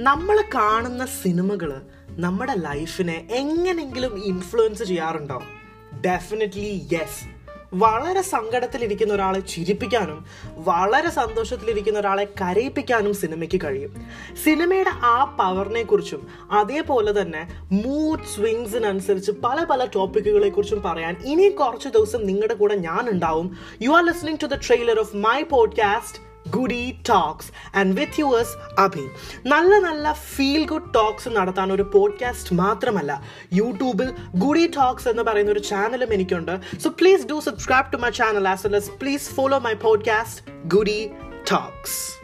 നമ്മൾ കാണുന്ന സിനിമകൾ നമ്മുടെ ലൈഫിനെ എങ്ങനെങ്കിലും ഇൻഫ്ലുവൻസ് ചെയ്യാറുണ്ടോ? ഡെഫിനറ്റ്ലി യെസ് വളരെ സങ്കടത്തിലിരിക്കുന്ന ഒരാളെ ചിരിപ്പിക്കാനും വളരെ സന്തോഷത്തിലിരിക്കുന്ന ഒരാളെ കരയിപ്പിക്കാനും സിനിമയ്ക്ക് കഴിയും. സിനിമയുടെ ആ പവറിനെ കുറിച്ചും അതേപോലെ തന്നെ മൂഡ് സ്വിങ്സിനനുസരിച്ച് പല പല ടോപ്പിക്കുകളെ കുറിച്ചും പറയാൻ ഇനി കുറച്ച് ദിവസം നിങ്ങളുടെ കൂടെ ഞാൻ ഉണ്ടാവും. You are listening to the trailer of my podcast Goodie Talks and with yours Abhi നല്ല നല്ല ഫീൽ ഗുഡ് ടോക്സ് നടത്താൻ ഒരു പോഡ്കാസ്റ്റ് മാത്രമല്ല. യൂട്യൂബിൽ ഗുഡി ടോക്സ് എന്ന് പറയുന്ന ഒരു ചാനലും എനിക്കുണ്ട്. So please do subscribe to my channel as well as please follow my podcast Goodie Talks